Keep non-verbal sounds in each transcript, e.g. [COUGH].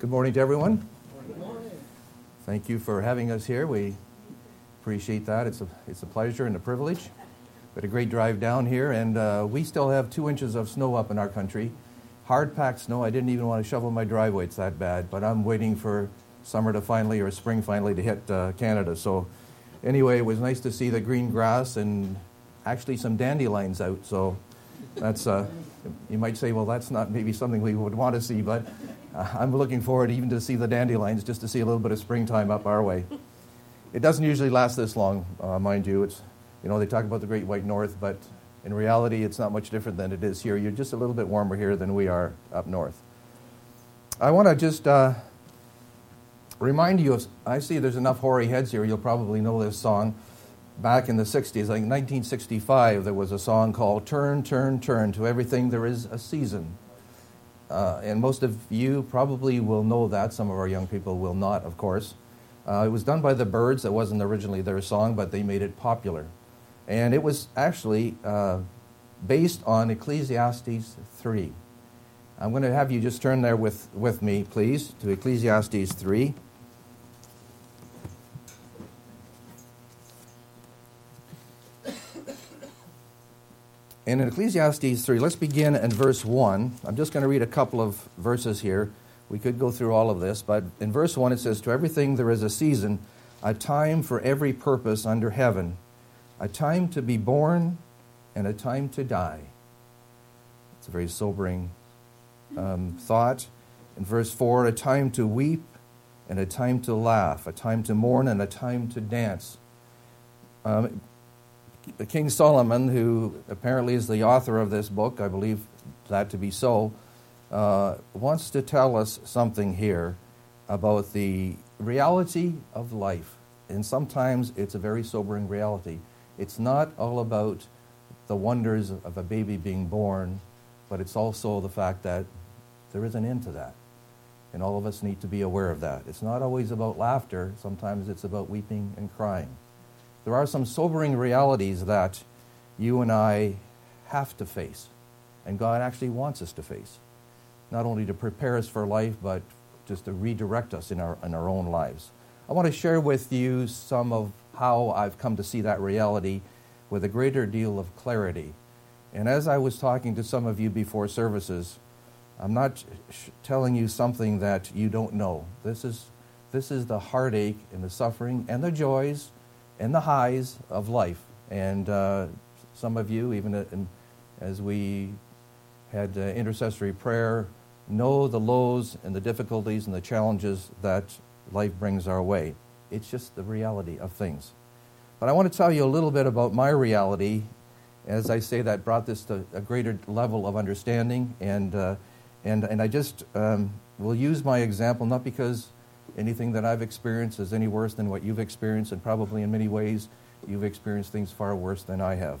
Good morning to everyone. Thank you for having us here. We appreciate that. It's a, it's a pleasure and a privilege. We had a great drive down here, and uh, we still have two inches of snow up in our country. Hard packed snow. I didn't even want to shovel my driveway, it's that bad. But I'm waiting for summer to finally, or spring finally, to hit uh, Canada. So, anyway, it was nice to see the green grass and actually some dandelions out. So, that's, uh, you might say, well, that's not maybe something we would want to see, but uh, I'm looking forward even to see the dandelions, just to see a little bit of springtime up our way. [LAUGHS] It doesn't usually last this long, uh, mind you. It's, you know, they talk about the Great White North, but in reality, it's not much different than it is here. You're just a little bit warmer here than we are up north. I want to just uh, remind you of, I see there's enough hoary heads here, you'll probably know this song. Back in the 60s, like 1965, there was a song called Turn, Turn, Turn. To everything there is a season. Uh, and most of you probably will know that. Some of our young people will not, of course. Uh, it was done by the Byrds. That wasn't originally their song, but they made it popular. And it was actually uh, based on Ecclesiastes 3. I'm going to have you just turn there with, with me, please, to Ecclesiastes 3. And in Ecclesiastes 3, let's begin in verse 1. I'm just going to read a couple of verses here. We could go through all of this, but in verse 1 it says, To everything there is a season, a time for every purpose under heaven, a time to be born and a time to die. It's a very sobering um, thought. In verse 4, a time to weep and a time to laugh, a time to mourn and a time to dance. Um, King Solomon, who apparently is the author of this book, I believe that to be so, uh, wants to tell us something here about the reality of life. And sometimes it's a very sobering reality. It's not all about the wonders of a baby being born, but it's also the fact that there is an end to that. And all of us need to be aware of that. It's not always about laughter, sometimes it's about weeping and crying. There are some sobering realities that you and I have to face, and God actually wants us to face, not only to prepare us for life, but just to redirect us in our, in our own lives. I want to share with you some of how I've come to see that reality with a greater deal of clarity. And as I was talking to some of you before services, I'm not sh- telling you something that you don't know. This is, this is the heartache and the suffering and the joys and the highs of life. And uh, some of you, even as we had uh, intercessory prayer, know the lows and the difficulties and the challenges that life brings our way. It's just the reality of things. But I want to tell you a little bit about my reality. As I say, that brought this to a greater level of understanding. And, uh, and, and I just um, will use my example, not because anything that I've experienced is any worse than what you've experienced, and probably in many ways you've experienced things far worse than I have.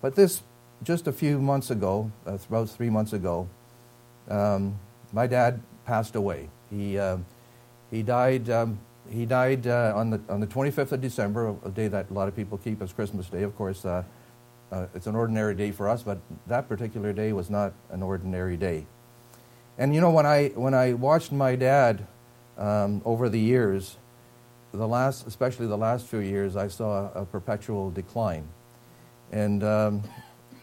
But this, just a few months ago, uh, about three months ago, um, my dad passed away. He, uh, he died, um, he died uh, on, the, on the 25th of December, a day that a lot of people keep as Christmas Day. Of course, uh, uh, it's an ordinary day for us, but that particular day was not an ordinary day. And you know, when I, when I watched my dad um, over the years, the last, especially the last few years, I saw a, perpetual decline. And, um,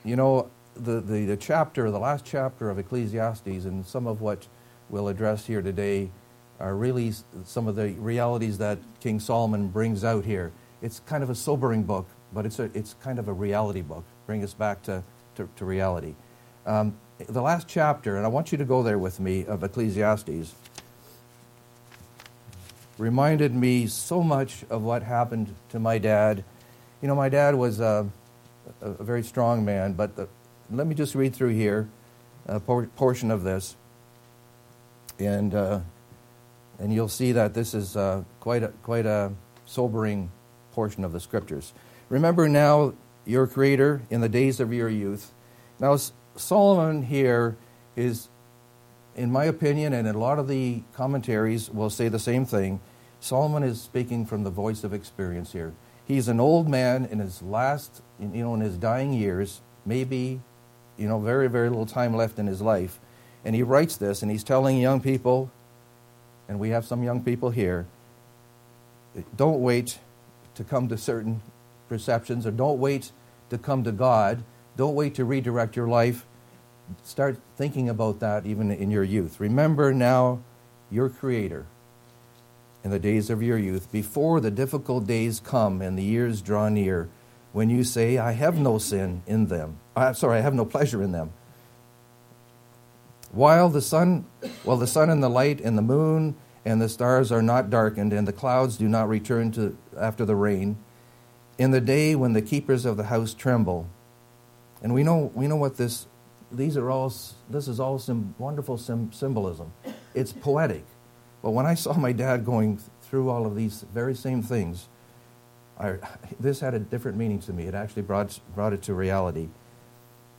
you know, the, the, the, chapter, the last chapter of Ecclesiastes, and some of what we'll address here today are really some of the realities that King Solomon brings out here. It's kind of a sobering book, but it's, a, it's kind of a reality book, bring us back to, to, to reality. Um, the last chapter, and I want you to go there with me, of Ecclesiastes reminded me so much of what happened to my dad. You know, my dad was a, a very strong man, but the, let me just read through here a por- portion of this, and uh, and you'll see that this is uh, quite a, quite a sobering portion of the scriptures. Remember now your Creator in the days of your youth. Now Solomon here is in my opinion, and a lot of the commentaries will say the same thing, Solomon is speaking from the voice of experience here. He's an old man in his last, you know, in his dying years, maybe, you know, very, very little time left in his life. And he writes this, and he's telling young people, and we have some young people here, don't wait to come to certain perceptions or don't wait to come to God. Don't wait to redirect your life. Start thinking about that even in your youth. Remember now your Creator in the days of your youth, before the difficult days come and the years draw near, when you say, I have no sin in them. Uh, I'm sorry, I have no pleasure in them. While the sun, while the sun and the light and the moon and the stars are not darkened, and the clouds do not return to after the rain, in the day when the keepers of the house tremble. And we know we know what this these are all this is all some wonderful sim, symbolism. It's poetic. But when I saw my dad going through all of these very same things, I, this had a different meaning to me. It actually brought, brought it to reality.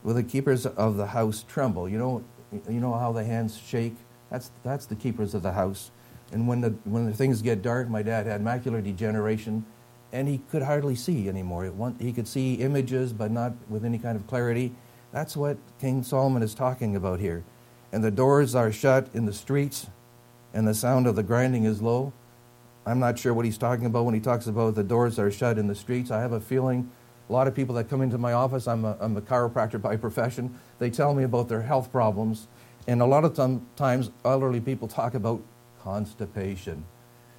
Will the keepers of the house tremble? You know, you know how the hands shake? That's, that's the keepers of the house. And when the, when the things get dark, my dad had macular degeneration, and he could hardly see anymore. he could see images, but not with any kind of clarity. That's what King Solomon is talking about here. And the doors are shut in the streets, and the sound of the grinding is low. I'm not sure what he's talking about when he talks about the doors are shut in the streets. I have a feeling a lot of people that come into my office, I'm a, I'm a chiropractor by [LAUGHS] profession, they tell me about their health problems. And a lot of times, elderly people talk about constipation.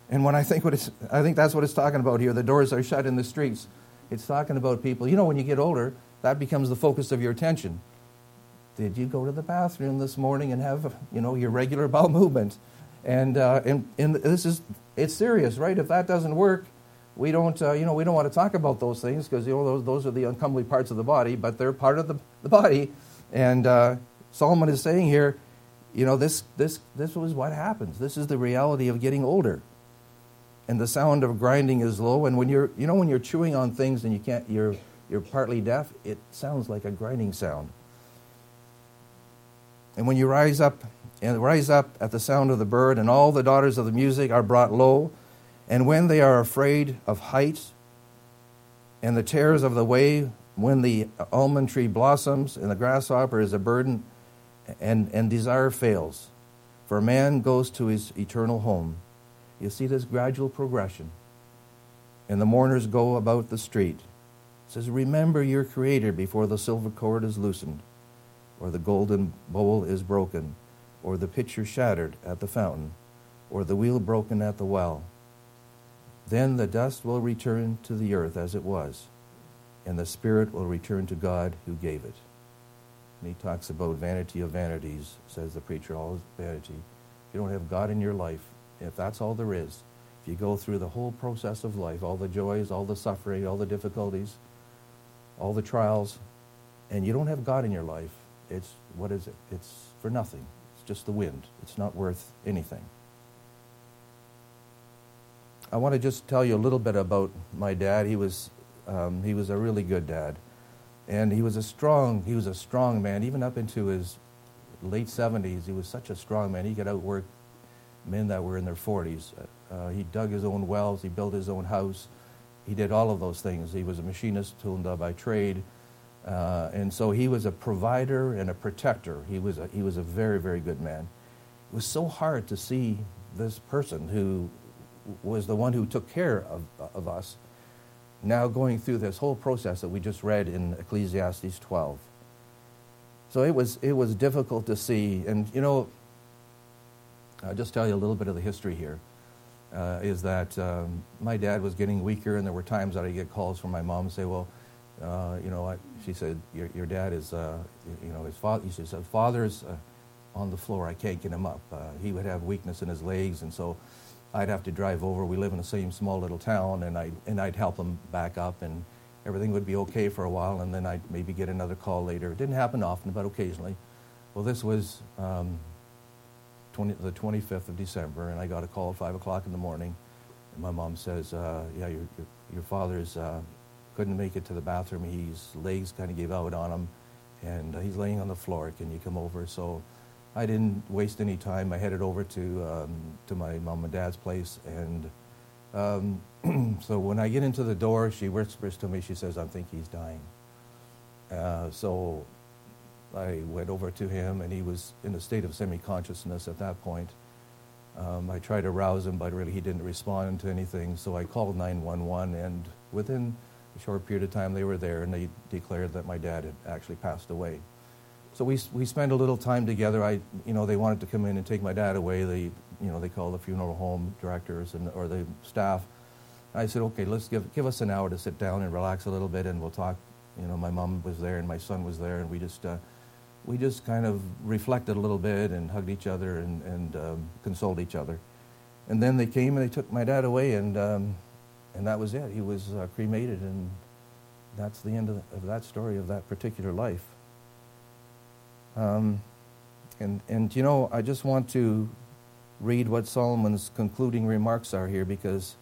And when I think what it's, I think that's what it's talking about here. The doors are shut in the streets. It's talking about people. You know, when you get older, that becomes the focus of your attention. Did you go to the bathroom this morning and have, you know, your regular bowel movement? And, uh, and, and this is, it's serious, right? If that doesn't work, we don't, uh, you know, we don't want to talk about those things because, you know, those, those are the uncomely parts of the body, but they're part of the, the body. And uh, Solomon is saying here, you know, this, this, this was what happens. This is the reality of getting older. And the sound of grinding is low. And when you're, you know, when you're chewing on things and you can't, you're, you're partly deaf, it sounds like a grinding sound. And when you rise up and rise up at the sound of the bird, and all the daughters of the music are brought low. And when they are afraid of heights and the terrors of the way, when the almond tree blossoms and the grasshopper is a burden, and, and desire fails, for man goes to his eternal home. You see this gradual progression. And the mourners go about the street. It says, Remember your Creator before the silver cord is loosened, or the golden bowl is broken or the pitcher shattered at the fountain, or the wheel broken at the well. Then the dust will return to the earth as it was, and the spirit will return to God who gave it. And he talks about vanity of vanities, says the preacher, all is vanity. If you don't have God in your life, if that's all there is, if you go through the whole process of life, all the joys, all the suffering, all the difficulties, all the trials, and you don't have God in your life, it's, what is it? It's for nothing It's just the wind. It's not worth anything. I want to just tell you a little bit about my dad. He was, um, he was a really good dad. And he was a strong, he was a strong man, even up into his late 70s. He was such a strong man. He could outwork men that were in their 40s. Uh, he dug his own wells. He built his own house. He did all of those things. He was a machinist, and by trade. Uh, and so he was a provider and a protector. He was a, he was a very, very good man. It was so hard to see this person who was the one who took care of, of us now going through this whole process that we just read in Ecclesiastes 12. So it was, it was difficult to see. And, you know, I'll just tell you a little bit of the history here. Uh, is that um, my dad was getting weaker, and there were times that I'd get calls from my mom and say, well, uh, you know, I, she said, your, your dad is, uh, you know, his father, she said, father's uh, on the floor. I can't get him up. Uh, he would have weakness in his legs, and so I'd have to drive over. We live in the same small little town, and, I, and I'd help him back up, and everything would be okay for a while, and then I'd maybe get another call later. It didn't happen often, but occasionally. Well, this was um, 20, the 25th of December, and I got a call at 5 o'clock in the morning, and my mom says, uh, yeah, your, your, your father's uh, couldn't make it to the bathroom. His legs kind of gave out on him, and uh, he's laying on the floor. Can you come over? So I didn't waste any time. I headed over to um, to my mom and dad's place, and um, [CLEARS THROAT] so when I get into the door, she whispers to me. She says, "I think he's dying." Uh, so I went over to him, and he was in a state of semi-consciousness at that point. Um, I tried to rouse him, but really he didn't respond to anything. So I called 911, and within a short period of time, they were there, and they declared that my dad had actually passed away. So we we spent a little time together. I you know they wanted to come in and take my dad away. They you know they called the funeral home directors and or the staff. And I said, okay, let's give give us an hour to sit down and relax a little bit, and we'll talk. You know, my mom was there and my son was there, and we just. Uh, we just kind of reflected a little bit and hugged each other and, and um, consoled each other. And then they came and they took my dad away, and, um, and that was it. He was uh, cremated, and that's the end of, of, that story of that particular life. Um, and, and, you know, I just want to read what Solomon's concluding remarks are here because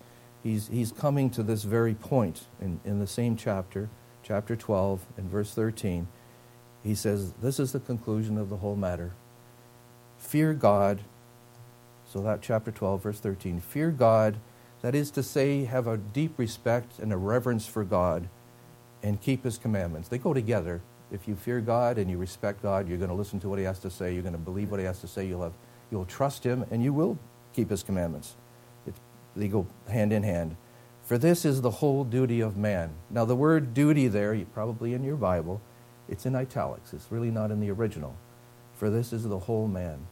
he's, he's coming to this very point in, in the same chapter, chapter 12, and verse 13 he says, This is the conclusion of the whole matter. Fear God. So that chapter 12, verse 13. Fear God, that is to say, have a deep respect and a reverence for God and keep his commandments. They go together. If you fear God and you respect God, you're going to listen to what he has to say, you're going to believe what he has to say, you'll, have, you'll trust him, and you will keep his commandments. They go hand in hand. For this is the whole duty of man. Now, the word duty there, probably in your Bible, it's in italics. It's really not in the original. For this is the whole man.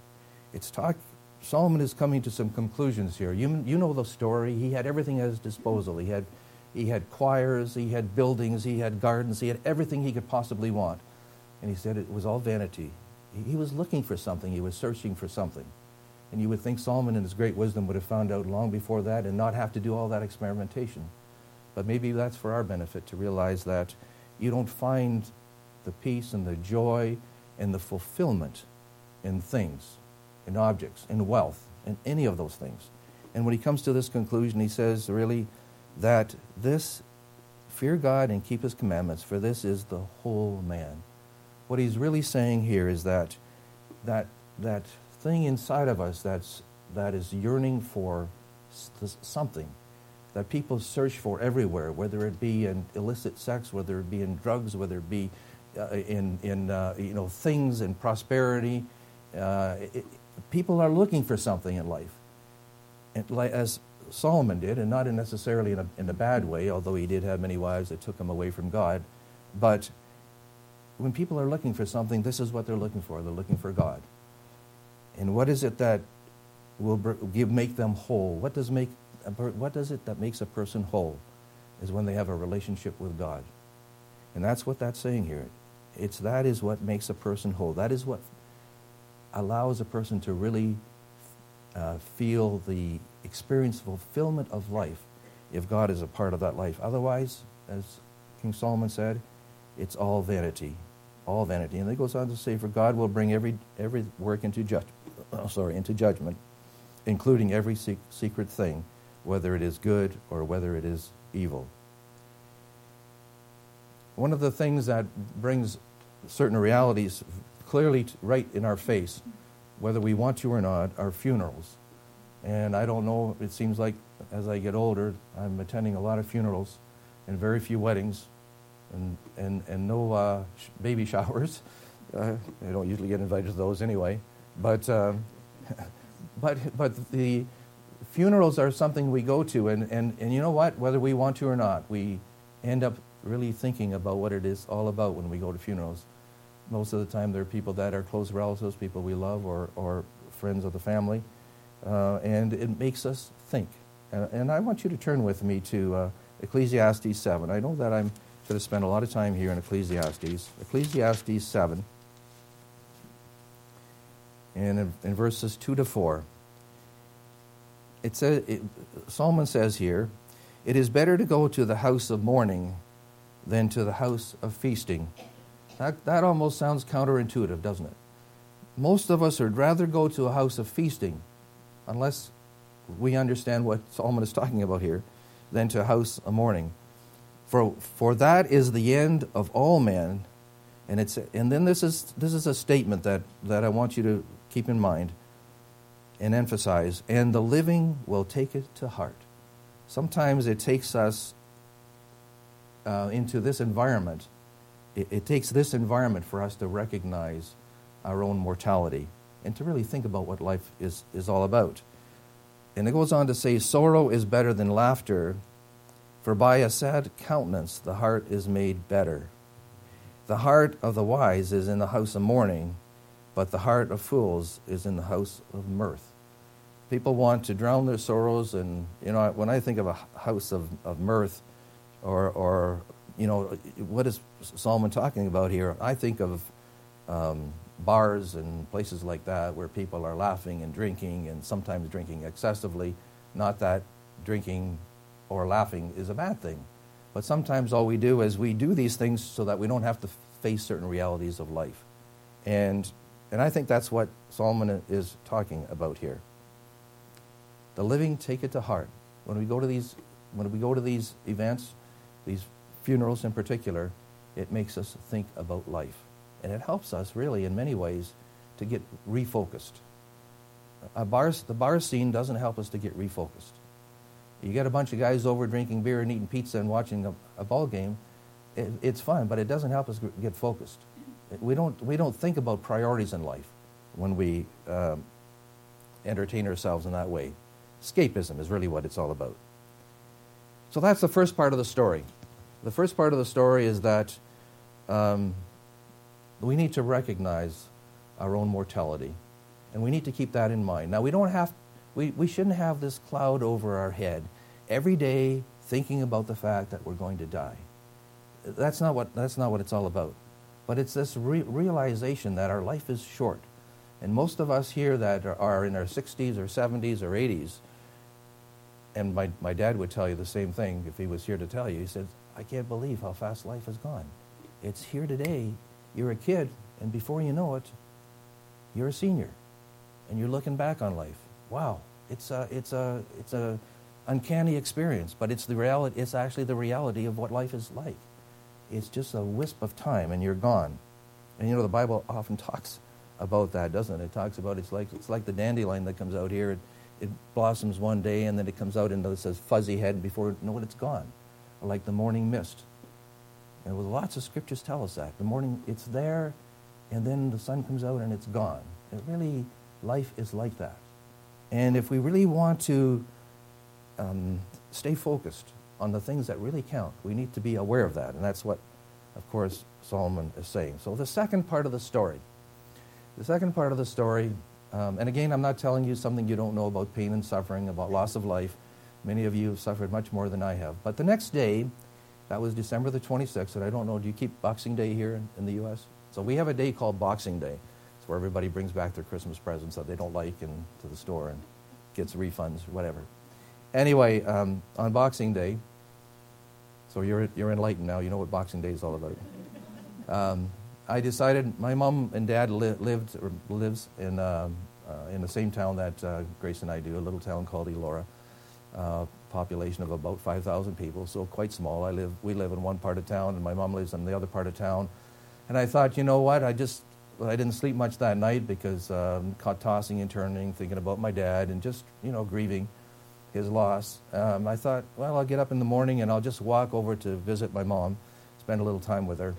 It's talk. Solomon is coming to some conclusions here. You, you know the story. He had everything at his disposal. He had, he had choirs, he had buildings, he had gardens, he had everything he could possibly want. And he said it was all vanity. He, he was looking for something, he was searching for something. And you would think Solomon, in his great wisdom, would have found out long before that and not have to do all that experimentation. But maybe that's for our benefit to realize that you don't find the peace and the joy and the fulfillment in things, in objects, in wealth, in any of those things. And when he comes to this conclusion, he says really that this fear God and keep his commandments, for this is the whole man. What he's really saying here is that that that thing inside of us that's that is yearning for something that people search for everywhere, whether it be in illicit sex, whether it be in drugs, whether it be in, in uh, you know, things and prosperity. Uh, it, people are looking for something in life. And as Solomon did, and not necessarily in a, in a bad way, although he did have many wives that took him away from God. But when people are looking for something, this is what they're looking for. They're looking for God. And what is it that will give, make them whole? What does, make, what does it that makes a person whole? Is when they have a relationship with God. And that's what that's saying here. It's that is what makes a person whole. That is what allows a person to really uh, feel the experience fulfillment of life if God is a part of that life. Otherwise, as King Solomon said, it's all vanity, all vanity. And he goes on to say, "For God will bring every every work into judge, oh, [CLEARS THROAT] sorry, into judgment, including every secret thing, whether it is good or whether it is evil." One of the things that brings certain realities clearly right in our face, whether we want to or not, are funerals. And I don't know, it seems like as I get older, I'm attending a lot of funerals and very few weddings and, and, and no uh, sh- baby [LAUGHS] showers. Uh, I don't usually get invited to those anyway. But, uh, [LAUGHS] but, but the funerals are something we go to, and, and, and you know what? Whether we want to or not, we end up really thinking about what it is all about when we go to funerals. Most of the time, there are people that are close relatives, people we love, or, or friends of the family. Uh, and it makes us think. And, and, I want you to turn with me to uh, Ecclesiastes 7. I know that I'm going to spend a lot of time here in Ecclesiastes. Ecclesiastes 7, and in, in verses 2 to 4. It says, it, Solomon says here, It is better to go to the house of mourning than to the house of feasting. That, that almost sounds counterintuitive, doesn't it? Most of us would rather go to a house of feasting, unless we understand what Solomon is talking about here, than to a house of mourning. For, for that is the end of all men. And, it's, and then this is, this is a statement that, that I want you to keep in mind and emphasize. And the living will take it to heart. Sometimes it takes us uh, into this environment, it, it takes this environment for us to recognize our own mortality and to really think about what life is, is all about. And it goes on to say, Sorrow is better than laughter, for by a sad countenance the heart is made better. The heart of the wise is in the house of mourning, but the heart of fools is in the house of mirth. People want to drown their sorrows, and you know, when I think of a house of, of mirth, or, or you know, what is Solomon talking about here? I think of um, bars and places like that where people are laughing and drinking and sometimes drinking excessively. Not that drinking or laughing is a bad thing, but sometimes all we do is we do these things so that we don't have to face certain realities of life. And, and I think that's what Solomon is talking about here. The living take it to heart. When we go to these, when we go to these events, these funerals in particular, it makes us think about life. And it helps us, really, in many ways, to get refocused. Bar, the bar scene doesn't help us to get refocused. You get a bunch of guys over drinking beer and eating pizza and watching a, a ball game, it, it's fun, but it doesn't help us get focused. We don't, we don't think about priorities in life when we um, entertain ourselves in that way. Escapism is really what it's all about. So that's the first part of the story. The first part of the story is that um, we need to recognize our own mortality, and we need to keep that in mind. Now, we don't have, we, we shouldn't have this cloud over our head every day thinking about the fact that we're going to die. That's not what, that's not what it's all about. But it's this re- realization that our life is short. And most of us here that are, are in our 60s or 70s or 80s, and my, my dad would tell you the same thing if he was here to tell you. He said, I can't believe how fast life has gone. It's here today. You're a kid, and before you know it, you're a senior, and you're looking back on life. Wow, it's a, it's a, it's a uncanny experience, but it's the reality. It's actually the reality of what life is like. It's just a wisp of time, and you're gone. And you know the Bible often [LAUGHS] talks about that, doesn't it? It talks about it's like it's like the dandelion that comes out here. It blossoms one day, and then it comes out into this fuzzy head before you know it, it's gone like the morning mist. And lots of scriptures tell us that. The morning, it's there, and then the sun comes out and it's gone. It really, life is like that. And if we really want to um, stay focused on the things that really count, we need to be aware of that. And that's what, of course, Solomon is saying. So the second part of the story. The second part of the story, um, and again, I'm not telling you something you don't know about pain and suffering, about loss of life. Many of you have suffered much more than I have. But the next day, that was December the 26th, and I don't know, do you keep Boxing Day here in, in the U.S.? So we have a day called Boxing Day. It's where everybody brings back their Christmas presents that they don't like and to the store and gets refunds, whatever. Anyway, um, on Boxing Day, so you're, you're enlightened now, you know what Boxing Day is all about. Um, I decided my mom and dad li- lived or lives in, um, uh, in the same town that uh, Grace and I do, a little town called Elora uh, population of about 5,000 people, so quite small. I live, we live in one part of town, and my mom lives in the other part of town. And I thought, you know what? I just, I didn't sleep much that night because um, caught tossing and turning, thinking about my dad, and just, you know, grieving his loss. Um, I thought, well, I'll get up in the morning and I'll just walk over to visit my mom, spend a little time with her.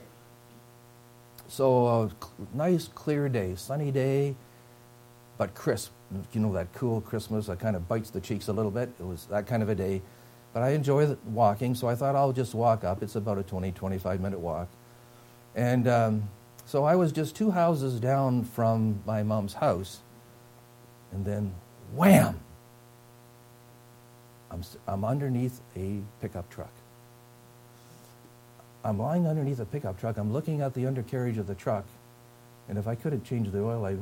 So, uh, nice, clear day, sunny day, but crisp you know, that cool Christmas that kind of bites the cheeks a little bit. It was that kind of a day. But I enjoy walking, so I thought I'll just walk up. It's about a 20, 25 minute walk. And um, so I was just two houses down from my mom's house. And then, wham! I'm, I'm underneath a pickup truck. I'm lying underneath a pickup truck. I'm looking at the undercarriage of the truck. And if I could have changed the oil, I,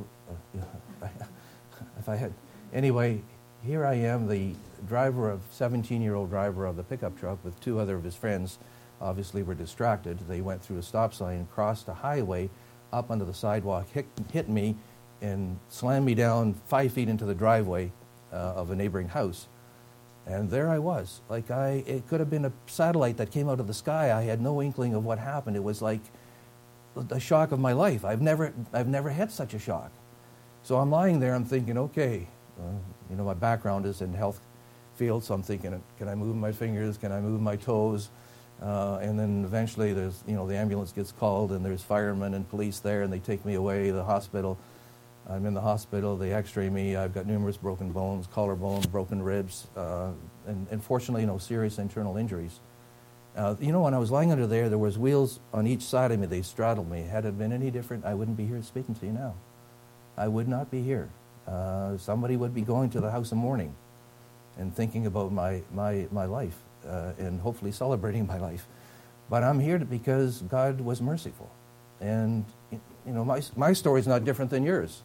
uh, [LAUGHS] if I had. Anyway, here I am, the driver of 17-year-old driver of the pickup truck with two other of his friends. Obviously, were distracted. They went through a stop sign, crossed a highway, up onto the sidewalk, hit, hit me, and slammed me down five feet into the driveway uh, of a neighboring house. And there I was. Like I, it could have been a satellite that came out of the sky. I had no inkling of what happened. It was like the shock of my life. I've never, I've never had such a shock. So I'm lying there, I'm thinking, okay, uh, you know, my background is in health field, so I'm thinking, can I move my fingers? Can I move my toes? Uh, and then eventually there's, you know, the ambulance gets called and there's firemen and police there and they take me away to the hospital. I'm in the hospital. They X-ray me. I've got numerous broken bones, collarbone, broken ribs, uh, and, and fortunately, no serious internal injuries. Uh, you know, when I was lying under there, there was wheels on each side of me. They straddled me. Had it been any different, I wouldn't be here speaking to you now. I would not be here. Uh, somebody would be going to the house of mourning and thinking about my, my, my life uh, and hopefully celebrating [LAUGHS] my life. But I'm here because God was merciful. And, you know, my, my story is not different than yours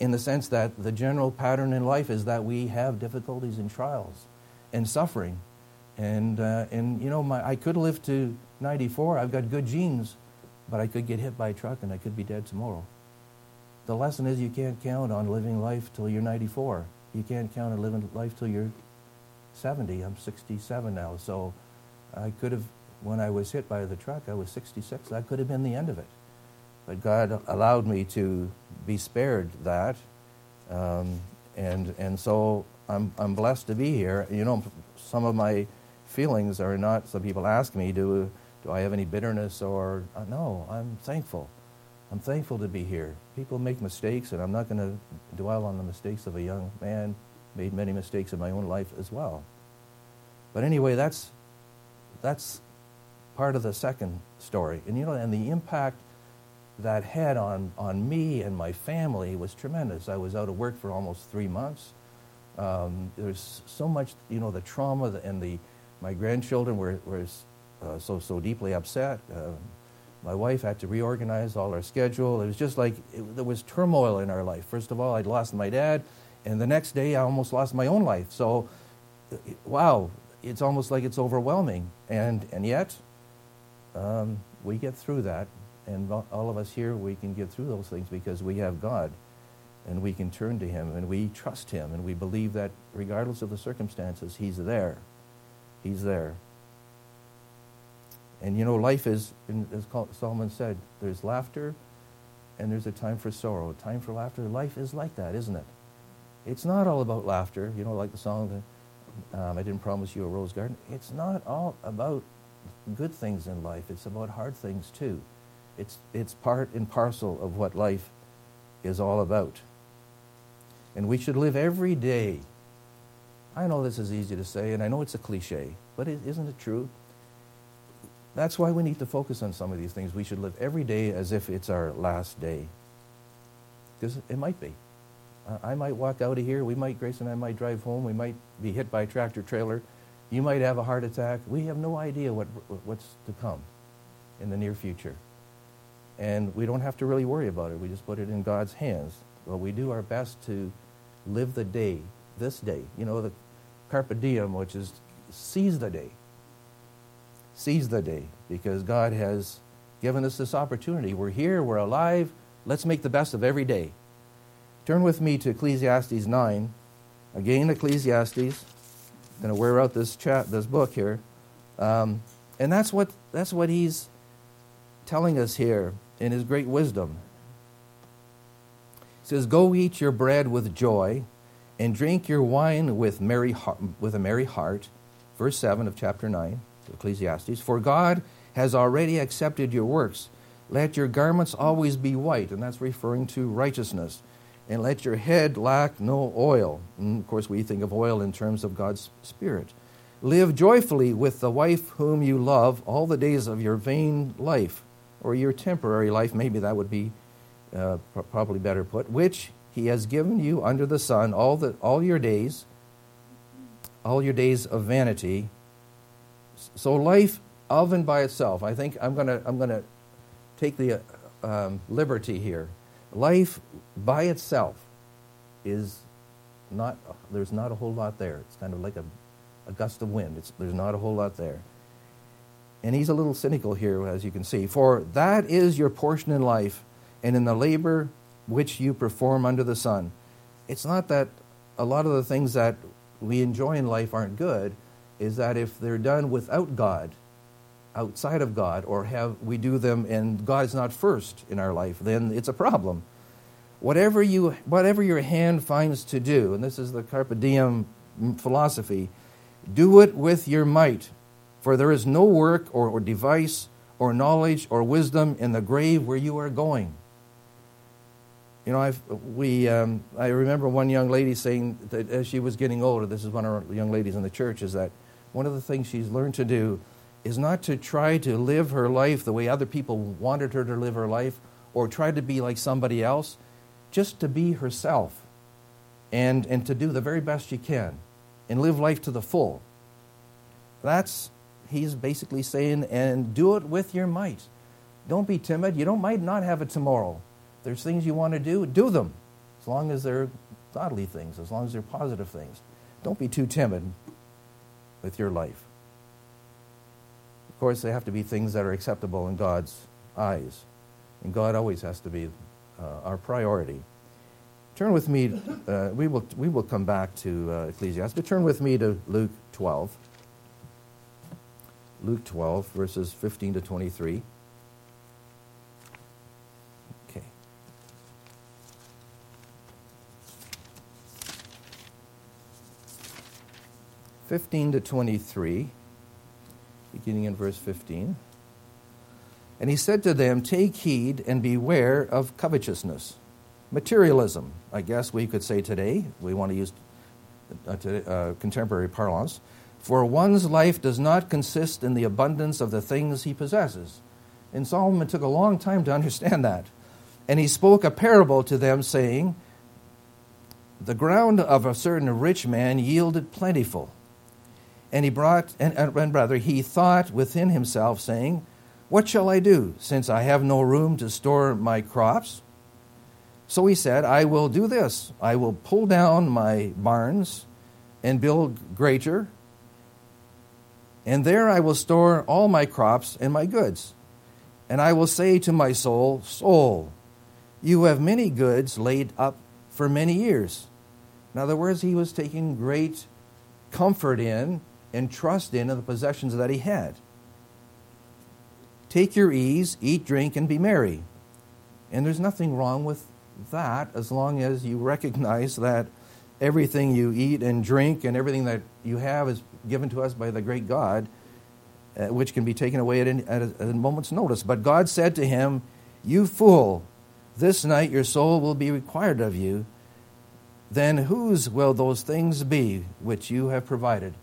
in the sense that the general pattern in life is that we have difficulties and trials and suffering and, uh, and you know, my, I could live to 94. I've got good genes, but I could get hit by a truck and I could be dead tomorrow. The lesson is you can't count on living life till you're 94. You can't count on living life till you're 70. I'm 67 now. So I could have, when I was hit by the truck, I was 66. That could have been the end of it. But God allowed me to be spared that. Um, and, and so I'm, I'm blessed to be here. You know, some of my feelings are not, some people ask me, do, do I have any bitterness or, uh, no, I'm thankful. I'm thankful to be here. People make mistakes, and I'm not going to dwell on the mistakes of a young man. Made many mistakes in my own life as well. But anyway, that's, that's part of the second story. And you know, and the impact that had on, on me and my family was tremendous. I was out of work for almost three months. Um, there's so much, you know, the trauma and the, my grandchildren were, were uh, so, so deeply upset. Uh, my wife had to reorganize all our schedule. It was just like it, there was turmoil in our life. First of all, I'd lost my dad, and the next day I almost lost my own life. So, wow, it's almost like it's overwhelming. And, and yet, um, we get through that. And all of us here, we can get through those things because we have God. And we can turn to Him, and we trust Him, and we believe that regardless of the circumstances, He's there. He's there. And you know, life is, as Solomon said, there's laughter and there's a time for sorrow, a time for laughter. Life is like that, isn't it? It's not all about laughter, you know, like the song, um, I didn't promise you a rose garden. It's not all about good things in life. It's about hard things too. It's, it's part and parcel of what life is all about. And we should live every day I know this is easy to say, and I know it's a cliche, but is isn't it true? That's why we need to focus on some of these things. We should live every day as if it's our last day. Because it might be. I might walk out of here. We might, Grace and I might drive home. We might be hit by a tractor trailer. You might have a heart attack. We have no idea what, what's to come in the near future. And we don't have to really worry about it. We just put it in God's hands. Well, we do our best to live the day, this day. You know, the carpe diem, which is seize the day. Seize the day because God has given us this opportunity. We're here, we're alive. Let's make the best of every day. Turn with me to Ecclesiastes 9. Again, Ecclesiastes. Going to wear out this chat, this book here. Um, and that's what, that's what he's telling us here in his great wisdom. He says, Go eat your bread with joy and drink your wine with, merry with a merry heart. Verse 7 of chapter 9, Ecclesiastes. For God has already accepted your works. Let your garments always be white, and that's referring to righteousness. And let your head lack no oil. And of course, we think of oil in terms of God's Spirit. Live joyfully with the wife whom you love all the days of your vain life, or your temporary life, maybe that would be uh, probably better put, which he has given you under the sun all, the, all your days, all your days of vanity. So life of and by itself, I think I'm going to I'm to take the um, liberty here. Life by itself is not, there's not a whole lot there. It's kind of like a, a gust of wind. It's, there's not a whole lot there. And he's a little cynical here, as you can see. For that is your portion in life, and in the labor which you perform under the sun. It's not that a lot of the things that we enjoy in life aren't good, is that if they're done without God, outside of God, or have we do them and God is not first in our life, then it's a problem. Whatever you whatever your hand finds to do, and this is the carpe diem philosophy, do it with your might, for there is no work or, or device or knowledge or wisdom in the grave where you are going. You know, I've, we, um, I remember one young lady saying that as she was getting older, this is one of our young ladies in the church, is that one of the things she's learned to do is not to try to live her life the way other people wanted her to live her life or try to be like somebody else, just to be herself and, and to do the very best she can and live life to the full. That's, he's basically saying, and do it with your might. Don't be timid. You don't might not have it tomorrow there's things you want to do, do them, as long as they're godly things, as long as they're positive things. Don't be too timid with your life. Of course, they have to be things that are acceptable in God's eyes. And God always has to be uh, our priority. Turn with me, uh, we, will, we will come back to uh, Ecclesiastes, but turn with me to Luke 12. Luke 12, verses 15 to 23. 15 to 23, beginning in verse 15. And he said to them, Take heed and beware of covetousness. Materialism, I guess we could say today. We want to use uh, uh, contemporary parlance. For one's life does not consist in the abundance of the things he possesses. And Solomon took a long time to understand that. And he spoke a parable to them, saying, The ground of a certain rich man yielded plentiful. And he brought, and, and rather, he thought within himself, saying, What shall I do, since I have no room to store my crops? So he said, I will do this. I will pull down my barns and build greater, and there I will store all my crops and my goods. And I will say to my soul, Soul, you have many goods laid up for many years. In other words, he was taking great comfort in and trust in the possessions that he had. Take your ease, eat, drink, and be merry. And there's nothing wrong with that as long as you recognize that everything you eat and drink and everything that you have is given to us by the great God, uh, which can be taken away at, any, at, a, at a moment's notice. But God said to him, You fool, this night your soul will be required of you. Then whose will those things be which you have provided?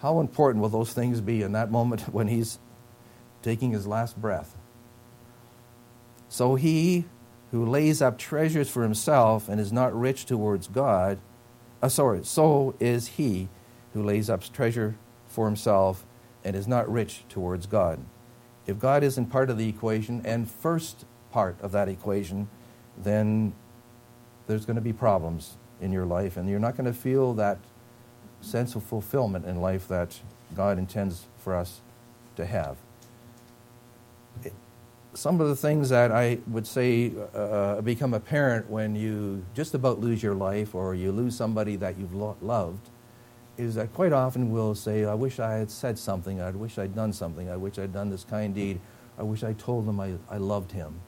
How important will those things be in that moment [LAUGHS] when he's taking his last breath? So he who lays up treasures for himself and is not rich towards God, uh, sorry, so is he who lays up treasure for himself and is not rich towards God. If God isn't part of the equation and first part of that equation, then there's going to be problems in your life, and you're not going to feel that sense of fulfillment in life that God intends for us to have. some of the things that I would say uh, become apparent when you just about lose your life or you lose somebody that you've lo- loved is that quite often we'll say, I wish I had said something, I wish I'd done something, I wish I'd done this kind deed, I wish I told him I, I loved him.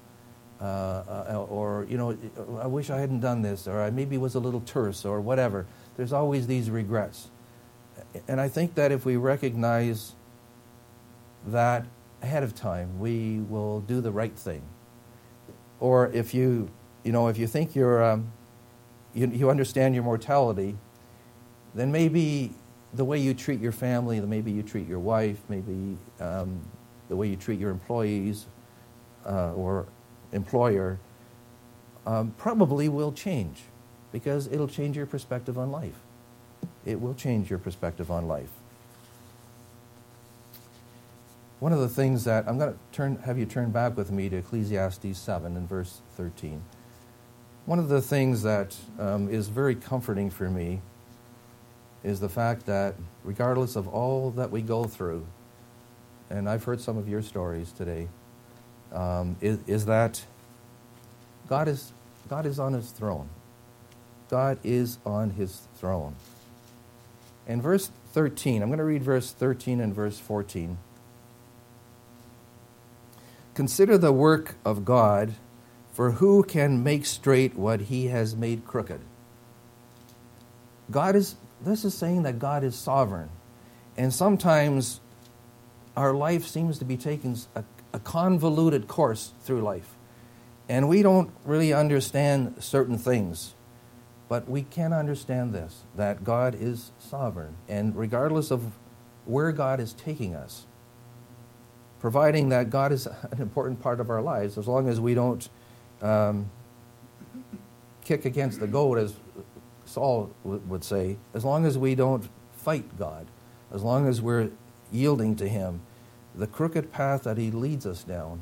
Uh, uh, or, you know, I wish I hadn't done this, or I maybe was a little terse, or whatever. There's always these regrets. And I think that if we recognize that ahead of time, we will do the right thing. Or if you, you know, if you think you're, um, you, you understand your mortality, then maybe the way you treat your family, maybe you treat your wife, maybe um, the way you treat your employees uh, or employer, um, probably will change because it'll change your perspective on life. It will change your perspective on life. One of the things that I'm going to turn, have you turn back with me to Ecclesiastes 7 and verse 13. One of the things that um, is very comforting for me is the fact that regardless of all that we go through, and I've heard some of your stories today, um, is, is that God is, God is on his throne. God is on his throne. In verse 13, I'm going to read verse 13 and verse 14. Consider the work of God, for who can make straight what he has made crooked? God is, this is saying that God is sovereign. And sometimes our life seems to be taking a, a convoluted course through life. And we don't really understand certain things. But we can understand this that God is sovereign. And regardless of where God is taking us, providing that God is [LAUGHS] an important part of our lives, as long as we don't um, kick against the goat, as Saul would say, as long as we don't fight God, as long as we're yielding to Him, the crooked path that He leads us down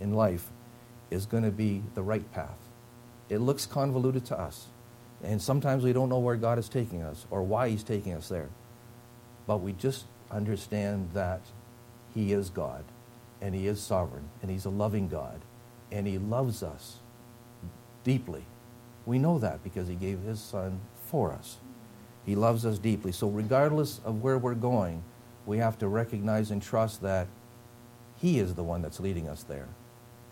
in life is going to be the right path. It looks convoluted to us, and sometimes we don't know where God is taking us or why He's taking us there. But we just understand that He is God, and He is sovereign, and He's a loving God, and He loves us deeply. We know that because He gave His Son for us. He loves us deeply. So, regardless of where we're going, we have to recognize and trust that He is the one that's leading us there.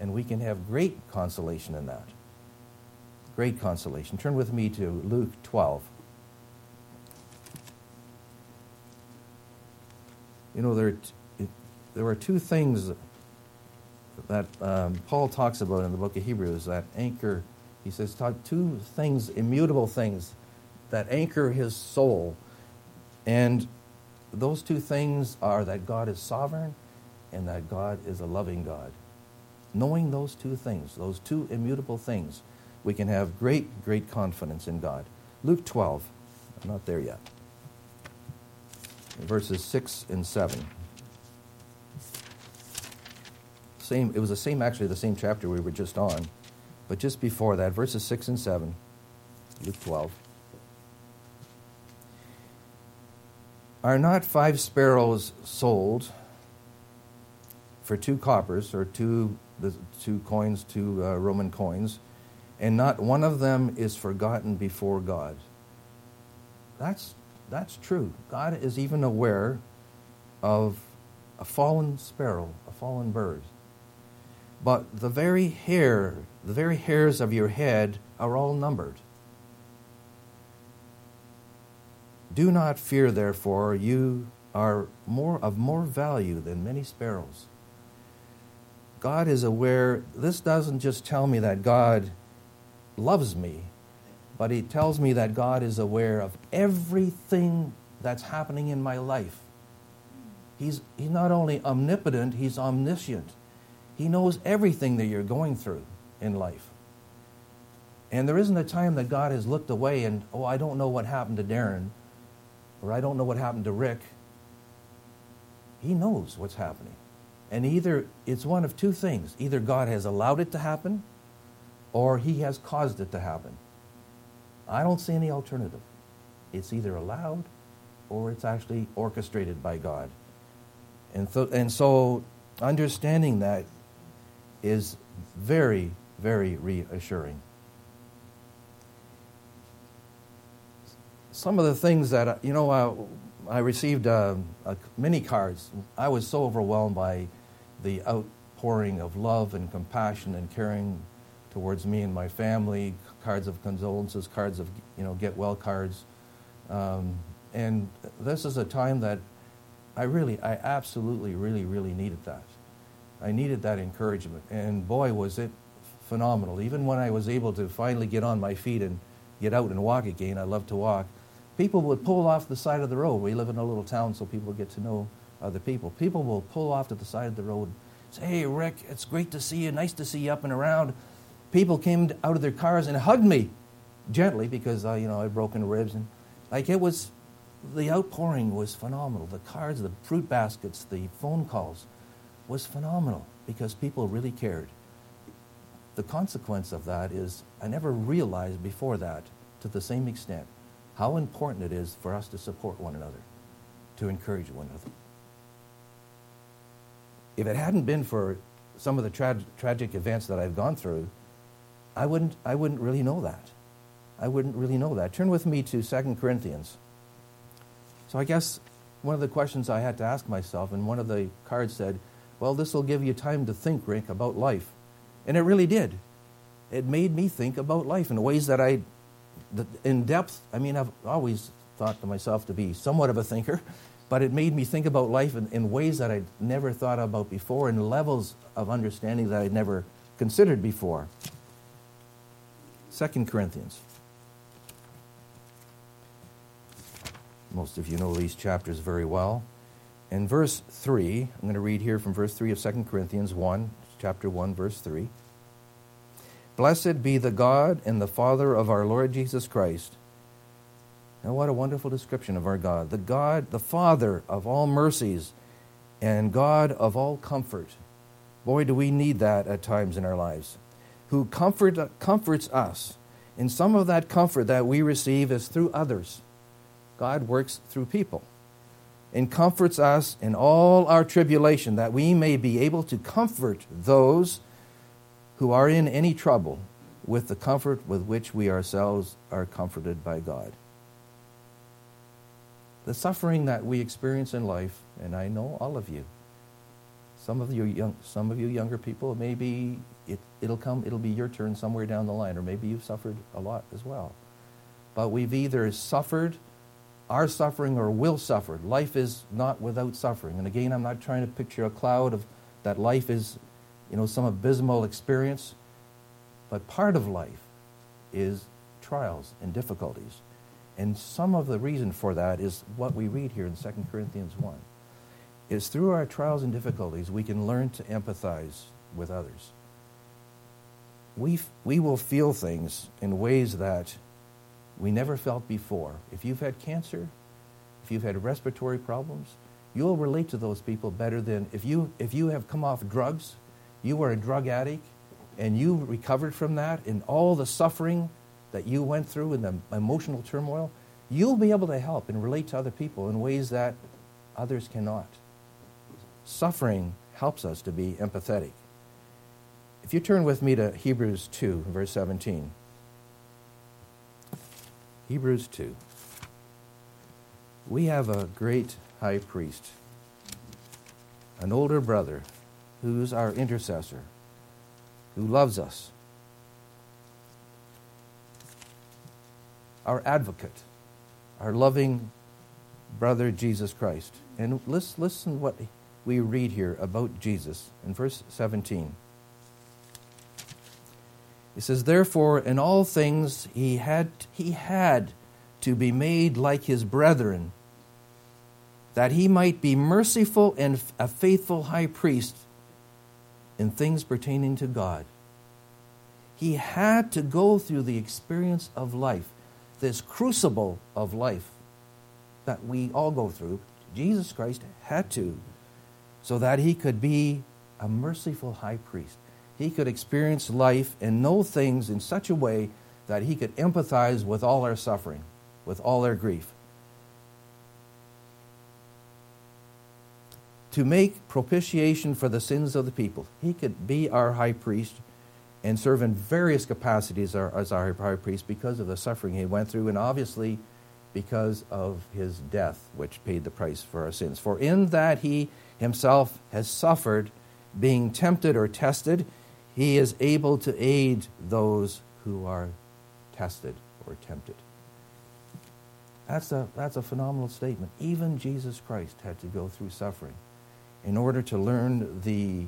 And we can have great consolation in that. Great consolation. Turn with me to Luke 12. You know, there, there are two things that um, Paul talks about in the book of Hebrews that anchor, he says, two things, immutable things that anchor his soul. And those two things are that God is sovereign and that God is a loving God. Knowing those two things, those two immutable things, we can have great, great confidence in God. Luke 12, I'm not there yet. Verses 6 and 7. Same, it was the same, actually, the same chapter we were just on. But just before that, verses 6 and 7, Luke 12. Are not five sparrows sold for two coppers, or two, the two coins, two uh, Roman coins, and not one of them is forgotten before God? That's, that's true. God is even aware of a fallen sparrow, a fallen bird. But the very hair, the very hairs of your head are all numbered. Do not fear, therefore, you are more of more value than many sparrows. God is aware. This doesn't just tell me that God loves me, but He tells me that God is aware of everything that's happening in my life. He's, he's not only omnipotent, He's omniscient. He knows everything that you're going through in life. And there isn't a time that God has looked away and, oh, I don't know what happened to Darren or I don't know what happened to Rick. He knows what's happening. And either it's one of two things either God has allowed it to happen or he has caused it to happen. I don't see any alternative. It's either allowed or it's actually orchestrated by God. And, and so understanding that is very, very reassuring. some of the things that, you know, I, I received uh, many cards. I was so overwhelmed by the outpouring of love and compassion and caring towards me and my family, cards of condolences, cards of, you know, get well cards. Um, and this is a time that I really, I absolutely, really, really needed that. I needed that encouragement. And boy, was it phenomenal. Even when I was able to finally get on my feet and get out and walk again, I love to walk people would pull off the side of the road. We live in a little town, so people get to know other people. People will pull off to the side of the road, and say, "Hey, Rick, it's great to see you. Nice to see you up and around." People came out of their cars and hugged me gently because uh, you know I'd broken ribs and like it was. The outpouring was phenomenal. The cards, the fruit baskets, the phone calls was phenomenal because people really cared. The consequence of that is I never realized before that to the same extent how important it is for us to support one another, to encourage one another. If it hadn't been for some of the tra- tragic events that I've gone through, I wouldn't, I wouldn't really know that. I wouldn't really know that. Turn with me to 2 Corinthians. So I guess one of the questions I had to ask myself, and one of the cards said, Well, this will give you time to think, Rick, about life. And it really did. It made me think about life in ways that I in depth, I mean, I've always thought to myself to be somewhat of a thinker, [LAUGHS] but it made me think about life in, in ways that I'd never thought about before, in levels of understanding that I'd never considered before. 2 Corinthians. Most of you know these chapters very well. In verse 3, I'm going to read here from verse 3 of 2 Corinthians 1, chapter 1, verse 3. Blessed be the God and the Father of our Lord Jesus Christ. Now, what a wonderful description of our God. The God, the Father of all mercies and God of all comfort. Boy, do we need that at times in our lives. Who comfort, comforts us. And some of that comfort that we receive is through others. God works through people and comforts us in all our tribulation, that we may be able to comfort those who are in any trouble with the comfort with which we ourselves are comforted by God. The suffering that we experience in life, and I know all of you, some of you young, some of you younger people, maybe it, it'll come, it'll be your turn somewhere down the line, or maybe you've suffered a lot as well. But we've either suffered are suffering or will suffer. Life is not without suffering. And again, I'm not trying to picture a cloud of that life is, you know, some abysmal experience. But part of life is trials and difficulties. And some of the reason for that is what we read here in 2 Corinthians 1. Is through our trials and difficulties we can learn to empathize with others. We, we will feel things in ways that we never felt before. If you've had cancer, if you've had respiratory problems, you'll relate to those people better than if you if you have come off drugs, you were a drug addict and you recovered from that and all the suffering that you went through and the emotional turmoil, you'll be able to help and relate to other people in ways that others cannot. Suffering helps us to be empathetic. If you turn with me to Hebrews 2, verse 17. Hebrews 2. We have a great high priest, an older brother who's our intercessor, who loves us, our advocate, our loving brother Jesus Christ. And let's listen what we read here about Jesus in verse 17. He says, Therefore, in all things he had, he had to be made like his brethren, that he might be merciful and a faithful high priest in things pertaining to God. He had to go through the experience of life, this crucible of life that we all go through. Jesus Christ had to, so that he could be a merciful high priest he could experience life and know things in such a way that he could empathize with all our suffering, with all our grief. To make propitiation for the sins of the people. He could be our high priest and serve in various capacities as our high priest because of the suffering he went through, and obviously because of his death, which paid the price for our sins. For in that he himself has suffered, being tempted or tested, he is able to aid those who are tested or tempted. That's a, that's a phenomenal statement. Even Jesus Christ had to go through suffering in order to learn the,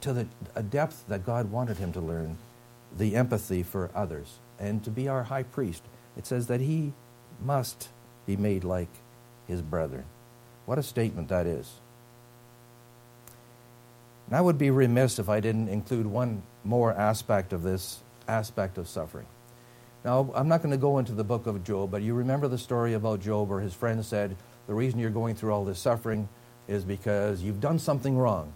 to the, a depth that God wanted him to learn, the empathy for others, and to be our high priest. It says that he must be made like his brethren. What a statement that is. And I would be remiss if I didn't include one more aspect of this aspect of suffering. Now, I'm not going to go into the book of Job, but you remember the story about Job where his friend said, The reason you're going through all this suffering is because you've done something wrong.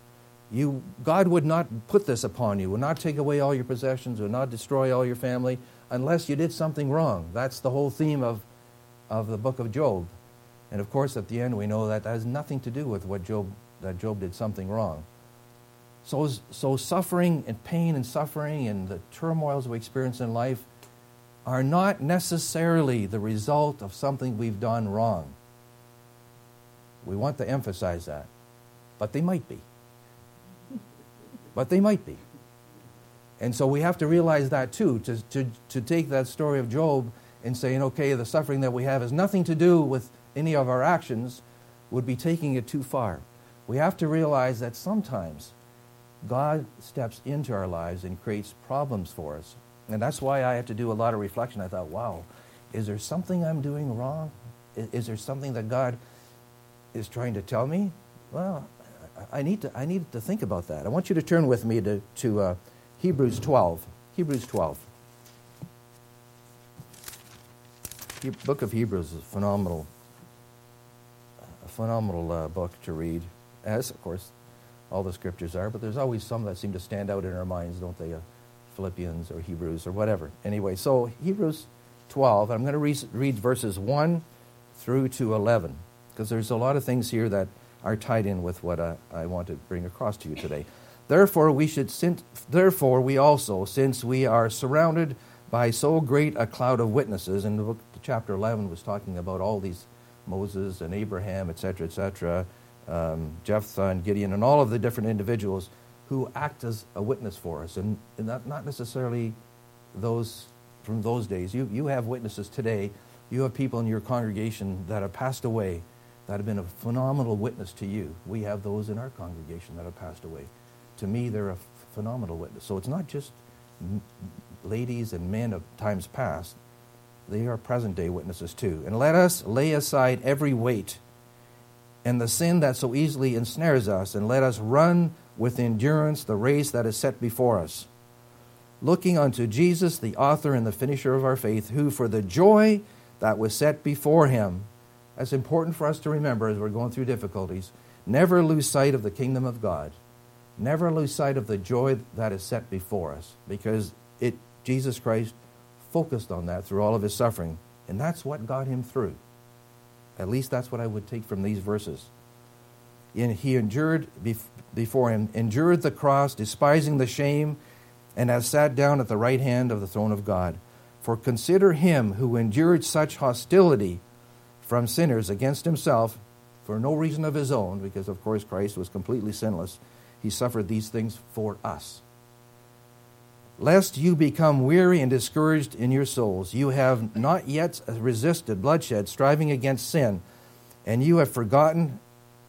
You, God would not put this upon you, would not take away all your possessions, would not destroy all your family unless you did something wrong. That's the whole theme of, of the book of Job. And of course, at the end, we know that, that has nothing to do with what Job, that Job did something wrong. So, so suffering and pain and suffering and the turmoils we experience in life are not necessarily the result of something we've done wrong. We want to emphasize that. But they might be. But they might be. And so we have to realize that too, to, to, to take that story of Job and saying, okay, the suffering that we have has nothing to do with any of our actions, would be taking it too far. We have to realize that sometimes God steps into our lives and creates problems for us. And that's why I have to do a lot of reflection. I thought, wow, is there something I'm doing wrong? Is, is there something that God is trying to tell me? Well, I need to, I need to think about that. I want you to turn with me to, to uh, Hebrews 12. Hebrews 12. The book of Hebrews is a phenomenal, a phenomenal uh, book to read, as, of course, all the scriptures are, but there's always some that seem to stand out in our minds, don't they? Uh, Philippians or Hebrews or whatever. Anyway, so Hebrews 12, I'm going to read, read verses 1 through to 11, because there's a lot of things here that are tied in with what I, I want to bring across to you today. Therefore, we should, therefore, we also, since we are surrounded by so great a cloud of witnesses, and the book, chapter 11 was talking about all these Moses and Abraham, etc., etc., um, Jephthah and Gideon, and all of the different individuals who act as a witness for us, and, and not, not necessarily those from those days. You, you have witnesses today. You have people in your congregation that have passed away that have been a phenomenal witness to you. We have those in our congregation that have passed away. To me, they're a phenomenal witness. So it's not just ladies and men of times past, they are present day witnesses too. And let us lay aside every weight and the sin that so easily ensnares us, and let us run with endurance the race that is set before us. Looking unto Jesus, the author and the finisher of our faith, who for the joy that was set before him, that's important for us to remember as we're going through difficulties, never lose sight of the kingdom of God. Never lose sight of the joy that is set before us, because it Jesus Christ focused on that through all of his suffering, and that's what got him through. At least that's what I would take from these verses. And he endured before him, endured the cross, despising the shame, and has sat down at the right hand of the throne of God. For consider him who endured such hostility from sinners against himself for no reason of his own, because of course Christ was completely sinless. He suffered these things for us. Lest you become weary and discouraged in your souls, you have not yet resisted bloodshed, striving against sin, and you have forgotten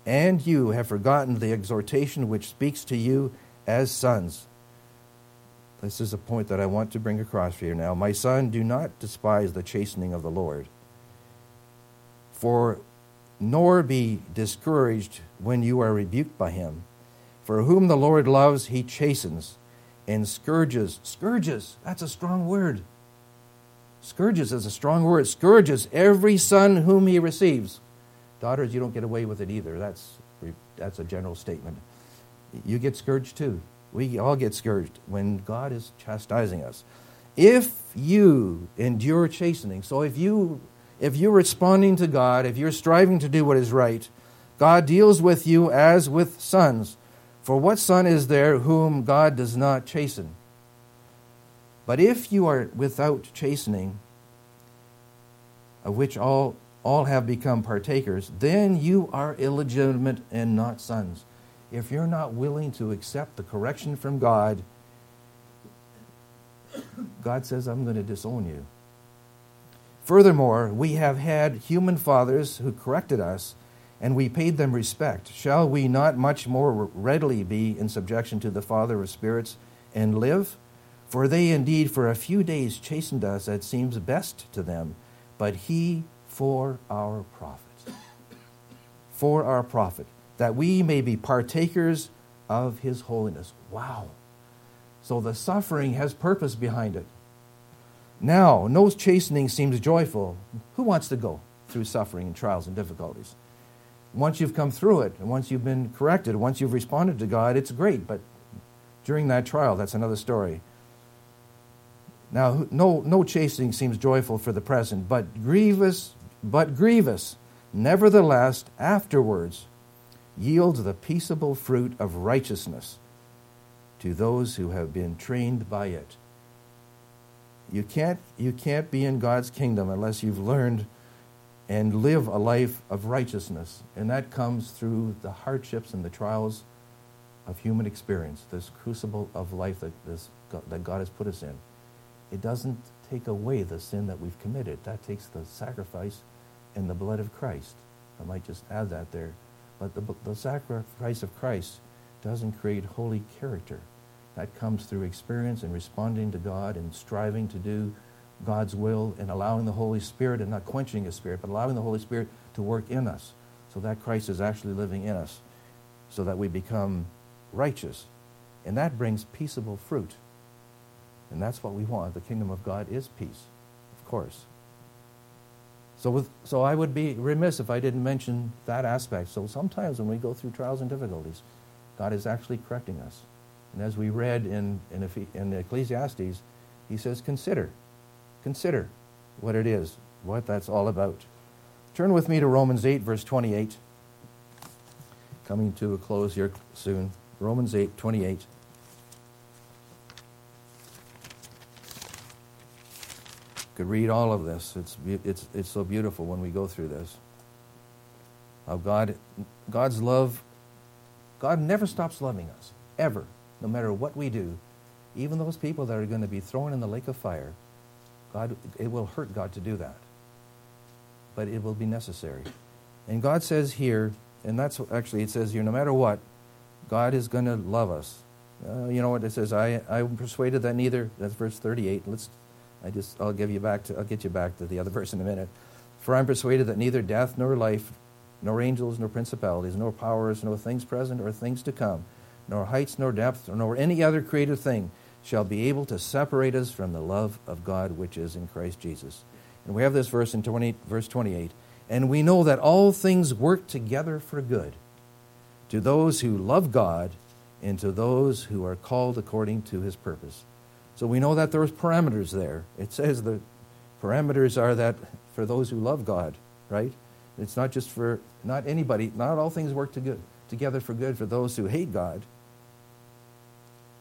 and you have forgotten the exhortation which speaks to you as sons. This is a point that I want to bring across for you now. My son, do not despise the chastening of the Lord, for nor be discouraged when you are rebuked by him. For whom the Lord loves, he chastens and scourges. Scourges, that's a strong word. Scourges is a strong word. Scourges every son whom he receives. Daughters, you don't get away with it either. That's, that's a general statement. You get scourged too. We all get scourged when God is chastising us. If you endure chastening, so if you if you're responding to God, if you're striving to do what is right, God deals with you as with sons. For what son is there whom God does not chasten? But if you are without chastening, of which all all have become partakers, then you are illegitimate and not sons. If you're not willing to accept the correction from God, God says, I'm going to disown you. Furthermore, we have had human fathers who corrected us, and we paid them respect. Shall we not much more readily be in subjection to the Father of spirits and live? For they indeed for a few days chastened us as seems best to them, but he for our profit. For our profit, that we may be partakers of his holiness. Wow. So the suffering has purpose behind it. Now, no chastening seems joyful. Who wants to go through suffering and trials and difficulties? Once you've come through it, and once you've been corrected, once you've responded to God, it's great. But during that trial, that's another story. Now, no, no chastening seems joyful for the present, but grievous but grievous. Nevertheless, afterwards, yields the peaceable fruit of righteousness to those who have been trained by it. You can't, you can't be in God's kingdom unless you've learned and live a life of righteousness. And that comes through the hardships and the trials of human experience, this crucible of life that, this, that God has put us in. It doesn't take away the sin that we've committed. That takes the sacrifice and the blood of Christ. I might just add that there. But the, the sacrifice of Christ doesn't create holy character. That comes through experience and responding to God and striving to do God's will and allowing the Holy Spirit and not quenching His Spirit, but allowing the Holy Spirit to work in us so that Christ is actually living in us so that we become righteous. And that brings peaceable fruit. And that's what we want. The kingdom of God is peace, of course. So, with, so I would be remiss if I didn't mention that aspect. So sometimes when we go through trials and difficulties, God is actually correcting us. And as we read in, in, in Ecclesiastes, he says, consider, consider what it is, what that's all about. Turn with me to Romans 8, verse 28. Coming to a close here soon. Romans 8, 28. Could read all of this. It's, it's, it's so beautiful when we go through this. How God, God's love, God never stops loving us, ever, no matter what we do. Even those people that are going to be thrown in the lake of fire, God, it will hurt God to do that but it will be necessary. And God says here, and that's actually, it says here, no matter what, God is going to love us. Uh, you know what it says? I, I'm persuaded that neither, that's verse 38. Let's, I just, I'll give you back to, I'll get you back to the other [LAUGHS] verse in a minute. For I'm persuaded that neither death nor life, nor angels, nor principalities, nor powers, nor things present or things to come, nor heights, nor depth, nor any other created thing shall be able to separate us from the love of God which is in Christ Jesus. And we have this verse in 20, verse 28. And we know that all things work together for good to those who love God and to those who are called according to his purpose. So we know that there there's parameters there. It says the parameters are that for those who love God, right? It's not just for not anybody, not all things work to good, together for good for those who hate God.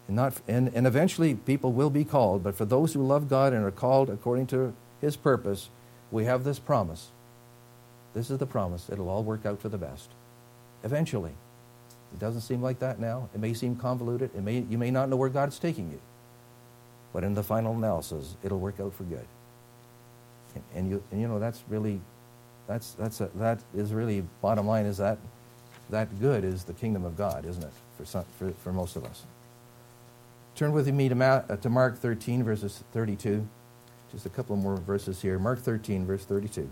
And, not, and, and eventually people will be called, but for those who love God and are called according to his purpose, we have this promise. This is the promise. It'll all work out for the best. Eventually. It doesn't seem like that now. It may seem convoluted. It may, you may not know where God's taking you. But in the final analysis, it'll work out for good. And, and you, and you know, that's really, that's, that's a, that is really, bottom line is that that good is the kingdom of God, isn't it, for, some, for, for most of us. Turn with me to, Ma- uh, to Mark 13, verses 32. Just a couple more verses here. Mark 13, verse 32.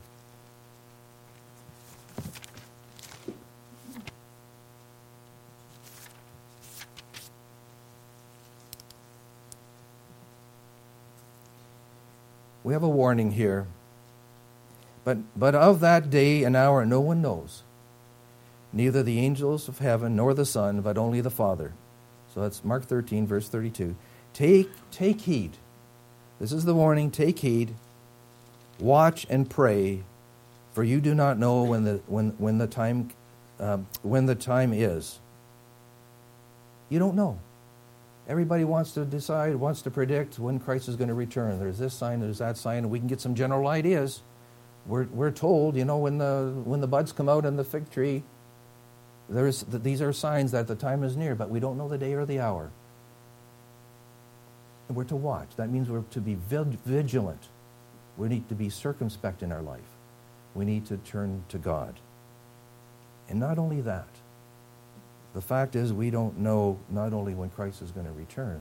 We have a warning here. But, but of that day and hour no one knows, neither the angels of heaven nor the Son, but only the Father. So that's Mark 13, verse 32. Take, take heed this is the warning take heed, watch and pray, for you do not know when the, when, when the, time, um, when the time is. You don't know. Everybody wants to decide, wants to predict when Christ is going to return. There's this sign, there's that sign, and we can get some general ideas. We're, we're told, you know, when the, when the buds come out on the fig tree, there's, these are signs that the time is near, but we don't know the day or the hour. And we're to watch. That means we're to be vigilant. We need to be circumspect in our life. We need to turn to God. And not only that, the fact is we don't know not only when Christ is going to return,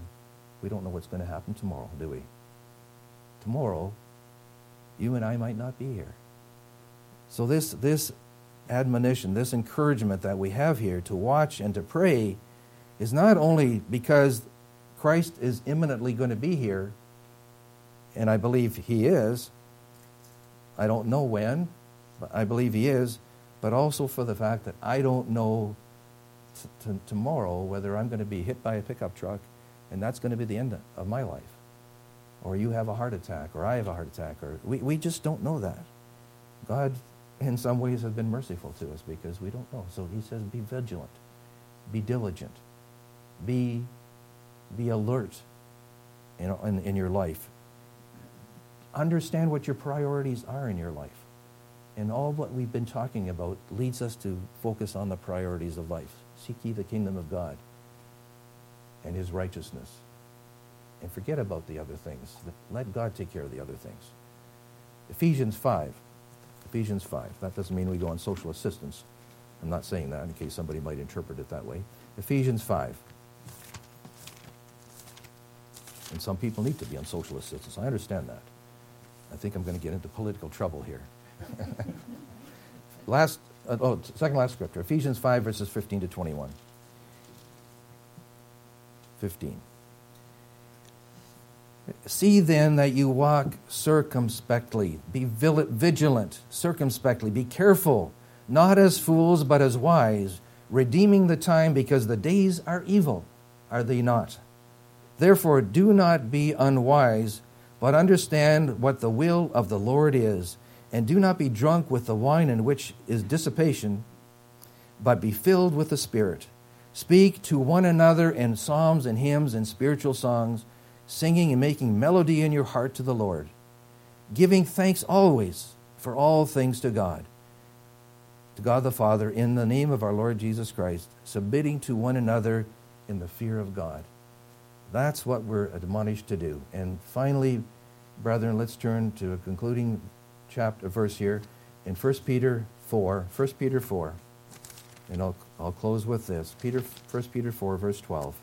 we don't know what's going to happen tomorrow, do we? Tomorrow, you and I might not be here. So this, this admonition, this encouragement that we have here to watch and to pray is not only because Christ is imminently going to be here, and I believe he is. I don't know when, but I believe he is, but also for the fact that I don't know t- t- tomorrow whether I'm going to be hit by a pickup truck and that's going to be the end of my life. Or you have a heart attack, or I have a heart attack, or we, we just don't know that. God, in some ways, have been merciful to us because we don't know. So he says, be vigilant, be diligent, be be alert know, in, in your life. Understand what your priorities are in your life. And all what we've been talking about leads us to focus on the priorities of life. Seek ye the kingdom of God and his righteousness. And forget about the other things. Let God take care of the other things. Ephesians 5. Ephesians 5. That doesn't mean we go on social assistance. I'm not saying that in case somebody might interpret it that way. Ephesians 5. And some people need to be on social assistance. I understand that. I think I'm going to get into political trouble here. [LAUGHS] last, uh, oh, second last scripture, Ephesians 5, verses 15 to 21. 15. See then that you walk circumspectly, be vigilant, circumspectly, be careful, not as fools, but as wise, redeeming the time because the days are evil, are they not? Therefore, do not be unwise, but understand what the will of the Lord is, and do not be drunk with the wine in which is dissipation, but be filled with the Spirit. Speak to one another in psalms and hymns and spiritual songs singing and making melody in your heart to the Lord, giving thanks always for all things to God, to God the Father, in the name of our Lord Jesus Christ, submitting to one another in the fear of God. That's what we're admonished to do. And finally, brethren, let's turn to a concluding chapter verse here in 1 Peter 4. 1 Peter 4. And I'll, I'll close with this. Peter, 1 Peter 4, verse 12.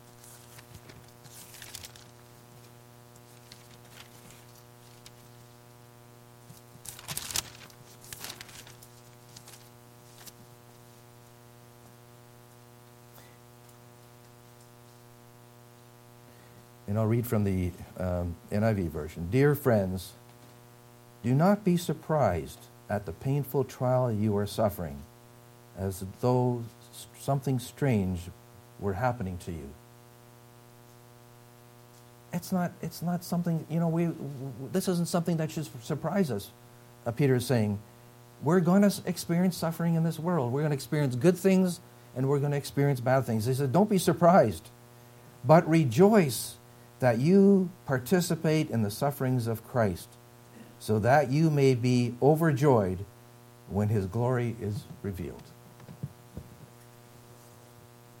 And I'll read from the um, NIV version. Dear friends, do not be surprised at the painful trial you are suffering, as though something strange were happening to you. It's not, it's not something, you know, we, this isn't something that should surprise us, uh, Peter is saying. We're going to experience suffering in this world. We're going to experience good things and we're going to experience bad things. He said, Don't be surprised, but rejoice that you participate in the sufferings of Christ, so that you may be overjoyed when his glory is revealed.